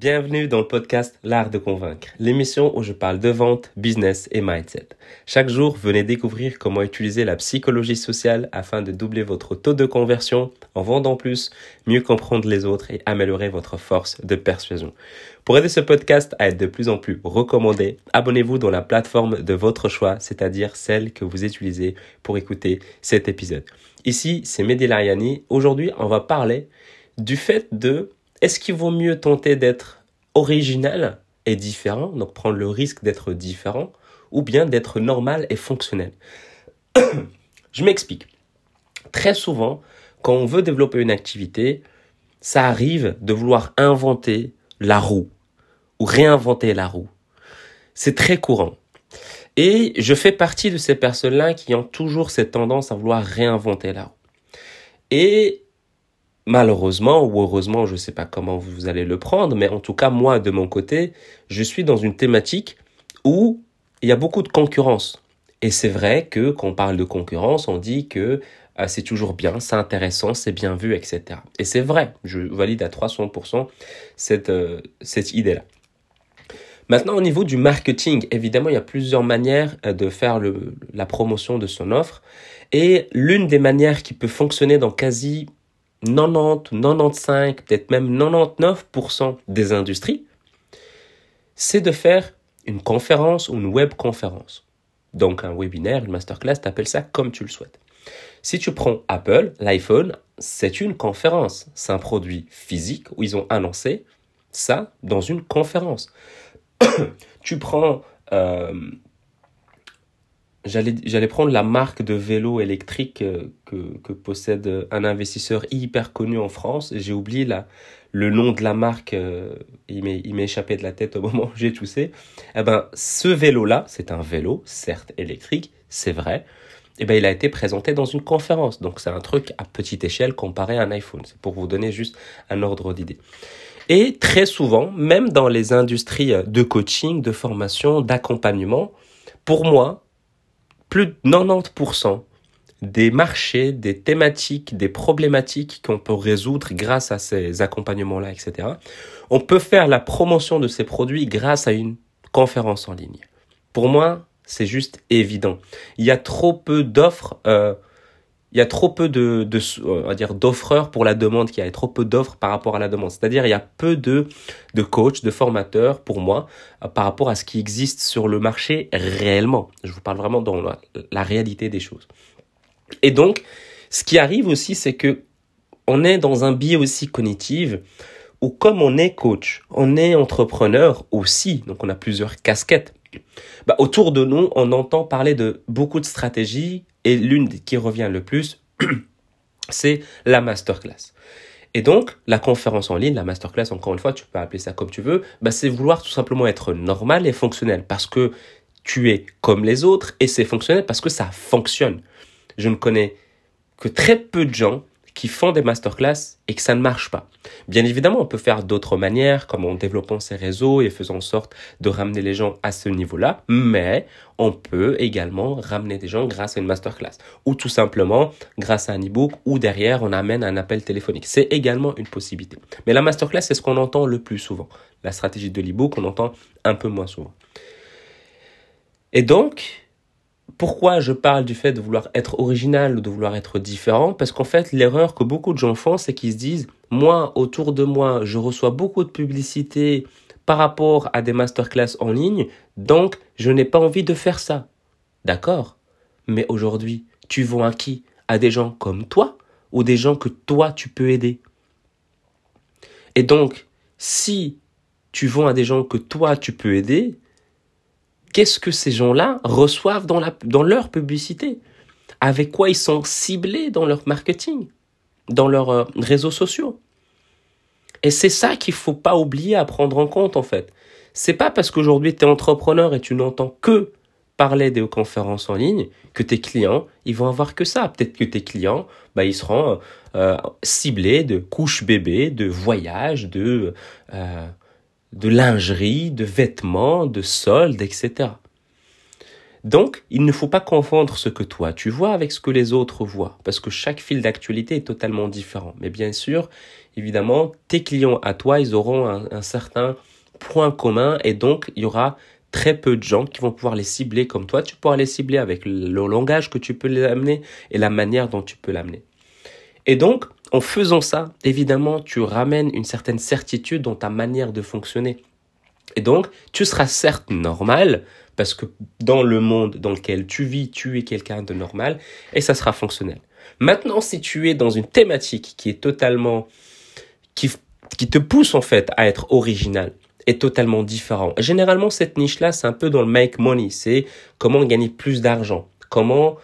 Bienvenue dans le podcast L'Art de Convaincre, l'émission où je parle de vente, business et mindset. Chaque jour, venez découvrir comment utiliser la psychologie sociale afin de doubler votre taux de conversion en vendant plus, mieux comprendre les autres et améliorer votre force de persuasion. Pour aider ce podcast à être de plus en plus recommandé, abonnez-vous dans la plateforme de votre choix, c'est-à-dire celle que vous utilisez pour écouter cet épisode. Ici, c'est Mehdi Lariani. Aujourd'hui, on va parler du fait de est-ce qu'il vaut mieux tenter d'être original et différent, donc prendre le risque d'être différent, ou bien d'être normal et fonctionnel? Je m'explique. Très souvent, quand on veut développer une activité, ça arrive de vouloir inventer la roue ou réinventer la roue. C'est très courant. Et je fais partie de ces personnes-là qui ont toujours cette tendance à vouloir réinventer la roue. Et malheureusement ou heureusement, je ne sais pas comment vous allez le prendre, mais en tout cas, moi, de mon côté, je suis dans une thématique où il y a beaucoup de concurrence. Et c'est vrai que quand on parle de concurrence, on dit que euh, c'est toujours bien, c'est intéressant, c'est bien vu, etc. Et c'est vrai, je valide à 300% cette, euh, cette idée-là. Maintenant, au niveau du marketing, évidemment, il y a plusieurs manières euh, de faire le, la promotion de son offre. Et l'une des manières qui peut fonctionner dans quasi 90, 95, peut-être même 99% des industries, c'est de faire une conférence ou une web conférence. Donc un webinaire, une masterclass, tu ça comme tu le souhaites. Si tu prends Apple, l'iPhone, c'est une conférence. C'est un produit physique où ils ont annoncé ça dans une conférence. tu prends euh, J'allais prendre la marque de vélo électrique euh, que, que possède un investisseur hyper connu en France. J'ai oublié la, le nom de la marque, euh, il m'est échappé de la tête au moment où j'ai toussé. Eh ben, ce vélo-là, c'est un vélo, certes électrique, c'est vrai. Eh ben, il a été présenté dans une conférence. Donc, c'est un truc à petite échelle comparé à un iPhone. C'est pour vous donner juste un ordre d'idée. Et très souvent, même dans les industries de coaching, de formation, d'accompagnement, pour moi, plus de 90% des marchés, des thématiques, des problématiques qu'on peut résoudre grâce à ces accompagnements-là, etc. On peut faire la promotion de ces produits grâce à une conférence en ligne. Pour moi, c'est juste évident. Il y a trop peu d'offres euh, il y a trop peu de, de on va dire d'offreurs pour la demande qu'il a trop peu d'offres par rapport à la demande. C'est-à-dire il y a peu de de coachs de formateurs pour moi euh, par rapport à ce qui existe sur le marché réellement. Je vous parle vraiment dans la, la réalité des choses. Et donc ce qui arrive aussi c'est que on est dans un biais aussi cognitif où comme on est coach on est entrepreneur aussi donc on a plusieurs casquettes bah, autour de nous, on entend parler de beaucoup de stratégies et l'une qui revient le plus, c'est la masterclass. Et donc, la conférence en ligne, la masterclass, encore une fois, tu peux appeler ça comme tu veux, bah, c'est vouloir tout simplement être normal et fonctionnel parce que tu es comme les autres et c'est fonctionnel parce que ça fonctionne. Je ne connais que très peu de gens qui font des masterclass et que ça ne marche pas. Bien évidemment, on peut faire d'autres manières, comme en développant ses réseaux et faisant en sorte de ramener les gens à ce niveau-là, mais on peut également ramener des gens grâce à une masterclass, ou tout simplement grâce à un e-book, ou derrière, on amène un appel téléphonique. C'est également une possibilité. Mais la masterclass, c'est ce qu'on entend le plus souvent. La stratégie de l'e-book, on entend un peu moins souvent. Et donc, pourquoi je parle du fait de vouloir être original ou de vouloir être différent? Parce qu'en fait, l'erreur que beaucoup de gens font, c'est qu'ils se disent, moi, autour de moi, je reçois beaucoup de publicité par rapport à des masterclass en ligne, donc je n'ai pas envie de faire ça. D'accord? Mais aujourd'hui, tu vends à qui? À des gens comme toi ou des gens que toi, tu peux aider? Et donc, si tu vends à des gens que toi, tu peux aider, qu'est-ce que ces gens-là reçoivent dans, leur publicité? Avec quoi ils sont ciblés dans leur marketing, dans leurs euh, réseaux sociaux? Et c'est ça qu'il faut pas oublier à prendre en compte en fait. C'est pas parce qu'aujourd'hui tu es entrepreneur et tu n'entends que parler des conférences en ligne que tes clients, ils vont avoir que ça. Peut-être que tes clients, bah, ils seront euh, ciblés de couches bébés, de voyages, de... Euh, de lingerie, de vêtements, de soldes, etc. Donc, il ne faut pas confondre ce que toi tu vois avec ce que les autres voient, parce que chaque fil d'actualité est totalement différent. Mais bien sûr, évidemment, tes clients à toi, ils auront un, certain point commun, et donc il y aura très peu de gens qui vont pouvoir les cibler comme toi. Tu pourras les cibler avec le langage que tu peux les amener et la manière dont tu peux l'amener. Et donc, en faisant ça, évidemment, tu ramènes une certaine certitude dans ta manière de fonctionner. Et donc, tu seras certes normal, parce que dans le monde dans lequel tu vis, tu es quelqu'un de normal, et ça sera fonctionnel. Maintenant, si tu es dans une thématique qui est totalement, qui, qui te pousse en fait à être original, est totalement différent. Généralement, cette niche-là, c'est un peu dans le make money, c'est comment gagner plus d'argent, comment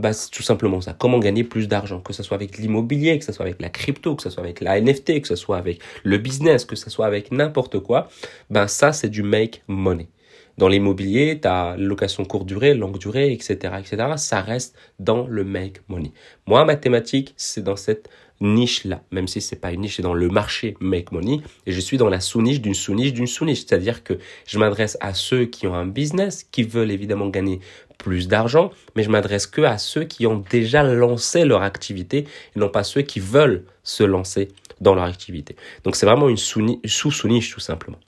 bah, c'est tout simplement ça. Comment gagner plus d'argent, que ce soit avec l'immobilier, que ce soit avec la crypto, que ce soit avec la NFT, que ce soit avec le business, que ce soit avec n'importe quoi. Ben ça, c'est du make money. Dans l'immobilier, tu as location courte durée, longue durée, etc., etc. Ça reste dans le make money. Moi, mathématiques, c'est dans cette niche-là, même si c'est pas une niche, c'est dans le marché make money, et je suis dans la sous-niche d'une sous-niche d'une sous-niche, c'est-à-dire que je m'adresse à ceux qui ont un business, qui veulent évidemment gagner plus d'argent, mais je m'adresse que à ceux qui ont déjà lancé leur activité et non pas ceux qui veulent se lancer dans leur activité. Donc c'est vraiment une sous-sous-niche tout simplement.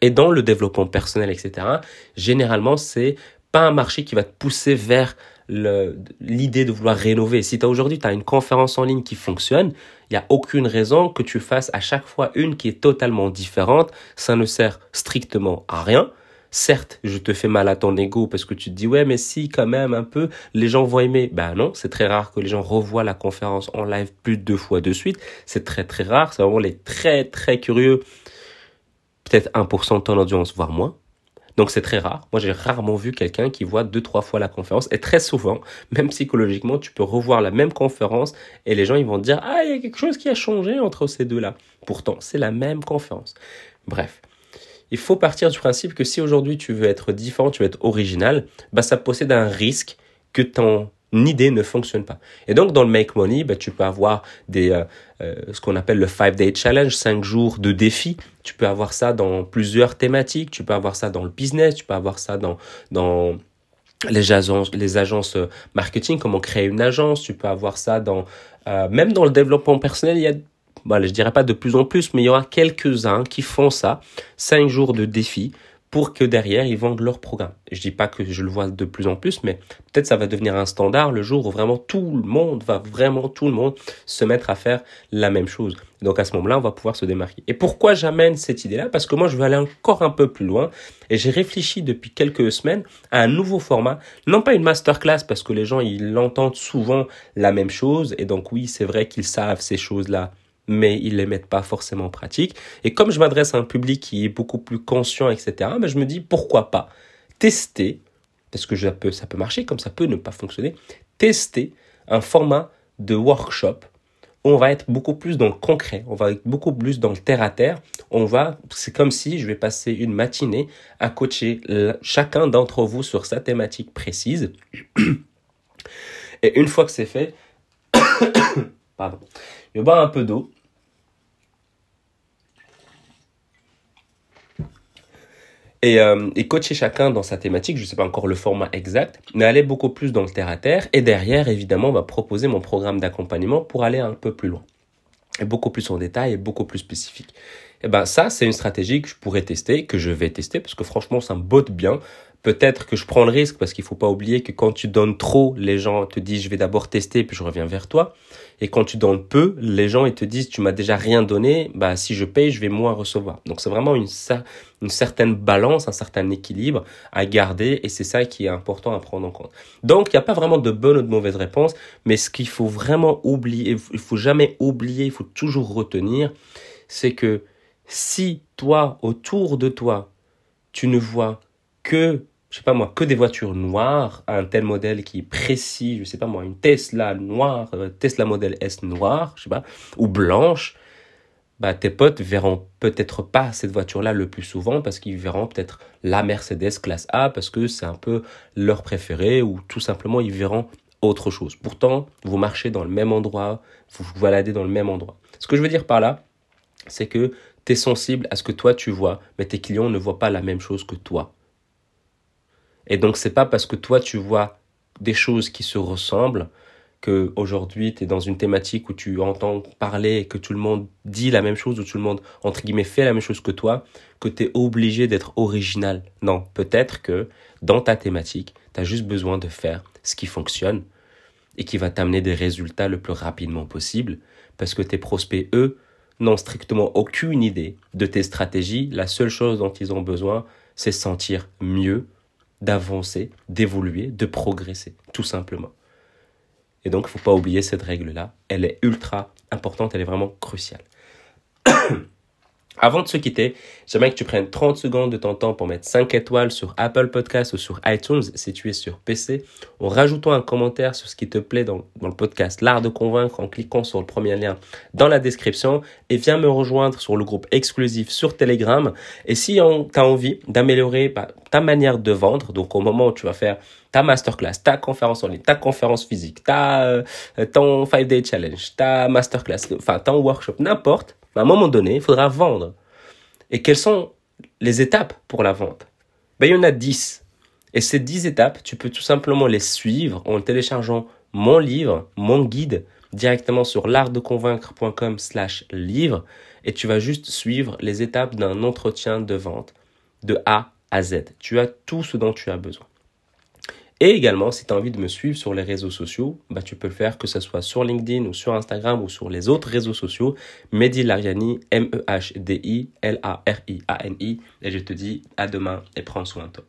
Et dans le développement personnel, etc., généralement, c'est pas un marché qui va te pousser vers l'idée de vouloir rénover. Si aujourd'hui tu as une conférence en ligne qui fonctionne, il n'y a aucune raison que tu fasses à chaque fois une qui est totalement différente. Ça ne sert strictement à rien. Certes, je te fais mal à ton ego parce que tu te dis ouais mais si quand même un peu les gens vont aimer. Ben non, c'est très rare que les gens revoient la conférence en live plus de deux fois de suite. C'est très très rare. C'est vraiment les très très curieux. Peut-être 1% de ton audience, voire moins. Donc c'est très rare. Moi j'ai rarement vu quelqu'un qui voit deux trois fois la conférence et très souvent, même psychologiquement, tu peux revoir la même conférence et les gens ils vont te dire ah il y a quelque chose qui a changé entre ces deux là. Pourtant c'est la même conférence. Bref il faut partir du principe que si aujourd'hui tu veux être différent, tu veux être original, bah ça possède un risque que ton idée ne fonctionne pas. Et donc dans le Make Money, bah, tu peux avoir des euh, euh, ce qu'on appelle le 5 Day Challenge, 5 jours de défi. Tu peux avoir ça dans plusieurs thématiques, tu peux avoir ça dans le business, tu peux avoir ça dans dans les agences, les agences marketing, comment créer une agence, tu peux avoir ça dans euh, même dans le développement personnel, voilà, je dirais pas de plus en plus, mais il y aura quelques-uns qui font ça, cinq jours de défi, pour que derrière ils vendent leur programme. Je dis pas que je le vois de plus en plus, mais peut-être ça va devenir un standard le jour où vraiment tout le monde va vraiment tout le monde se mettre à faire la même chose. Donc à ce moment-là, on va pouvoir se démarquer. Et pourquoi j'amène cette idée-là? Parce que moi, je veux aller encore un peu plus loin et j'ai réfléchi depuis quelques semaines à un nouveau format, non pas une masterclass parce que les gens ils entendent souvent la même chose et donc oui, c'est vrai qu'ils savent ces choses-là mais ils les mettent pas forcément en pratique. Et comme je m'adresse à un public qui est beaucoup plus conscient, etc., ben je me dis pourquoi pas tester, parce que ça peut, ça peut marcher comme ça peut ne pas fonctionner, tester un format de workshop où on va être beaucoup plus dans le concret, on va être beaucoup plus dans le terre à terre. C'est comme si je vais passer une matinée à coacher chacun d'entre vous sur sa thématique précise. Et une fois que c'est fait, pardon, je boire un peu d'eau. Et, euh, coacher chacun dans sa thématique, je ne sais pas encore le format exact, mais aller beaucoup plus dans le terre à terre. Et derrière, évidemment, on va proposer mon programme d'accompagnement pour aller un peu plus loin. Et beaucoup plus en détail et beaucoup plus spécifique. Et ben ça, c'est une stratégie que je pourrais tester, que je vais tester, parce que franchement, ça me botte bien. Peut-être que je prends le risque parce qu'il faut pas oublier que quand tu donnes trop, les gens te disent je vais d'abord tester puis je reviens vers toi. Et quand tu donnes peu, les gens ils te disent tu m'as déjà rien donné, bah si je paye, je vais moins recevoir. Donc c'est vraiment une, une certaine balance, un certain équilibre à garder et c'est ça qui est important à prendre en compte. Donc il n'y a pas vraiment de bonne ou de mauvaise réponse, mais ce qu'il faut vraiment oublier, il faut jamais oublier, il faut toujours retenir, c'est que si toi autour de toi, tu ne vois que je sais pas moi, que des voitures noires, un tel modèle qui est précis, je sais pas moi, une Tesla noire, euh, Tesla modèle S noire, je sais pas, ou blanche, bah tes potes verront peut-être pas cette voiture-là le plus souvent parce qu'ils verront peut-être la Mercedes classe A parce que c'est un peu leur préféré ou tout simplement ils verront autre chose. Pourtant, vous marchez dans le même endroit, vous vous baladez dans le même endroit. Ce que je veux dire par là, c'est que tu es sensible à ce que toi tu vois, mais tes clients ne voient pas la même chose que toi. Et donc, c'est pas parce que toi, tu vois des choses qui se ressemblent que aujourd'hui tu es dans une thématique où tu entends parler et que tout le monde dit la même chose ou tout le monde entre guillemets fait la même chose que toi que tu es obligé d'être original. Non, peut-être que dans ta thématique, tu as juste besoin de faire ce qui fonctionne et qui va t'amener des résultats le plus rapidement possible parce que tes prospects eux n'ont strictement aucune idée de tes stratégies, la seule chose dont ils ont besoin, c'est sentir mieux, d'avancer, d'évoluer, de progresser, tout simplement. Et donc, il ne faut pas oublier cette règle-là. Elle est ultra importante, elle est vraiment cruciale. Avant de se quitter, j'aimerais que tu prennes 30 secondes de ton temps pour mettre 5 étoiles sur Apple Podcasts ou sur iTunes si tu es sur PC, en rajoutant un commentaire sur ce qui te plaît dans, dans le podcast L'Art de Convaincre en cliquant sur le premier lien dans la description et viens me rejoindre sur le groupe exclusif sur Telegram. Et si tu as envie d'améliorer bah, ta manière de vendre, donc au moment où tu vas faire ta masterclass, ta conférence en ligne, ta conférence physique, ta, euh, ton 5-day challenge, ta masterclass, enfin ton workshop, n'importe, à un moment donné, il faudra vendre. Et quelles sont les étapes pour la vente? Ben, Il y en a 10. Et ces 10 étapes, tu peux tout simplement les suivre en téléchargeant mon livre, mon guide, directement sur l'artdeconvaincre.com slash livre et tu vas juste suivre les étapes d'un entretien de vente de A à Z. Tu as tout ce dont tu as besoin. Et également, si tu as envie de me suivre sur les réseaux sociaux, bah, tu peux le faire que ce soit sur LinkedIn ou sur Instagram ou sur les autres réseaux sociaux. Mehdi Lariani, M-E-H-D-I-L-A-R-I-A-N-I. Et je te dis à demain et prends soin de toi.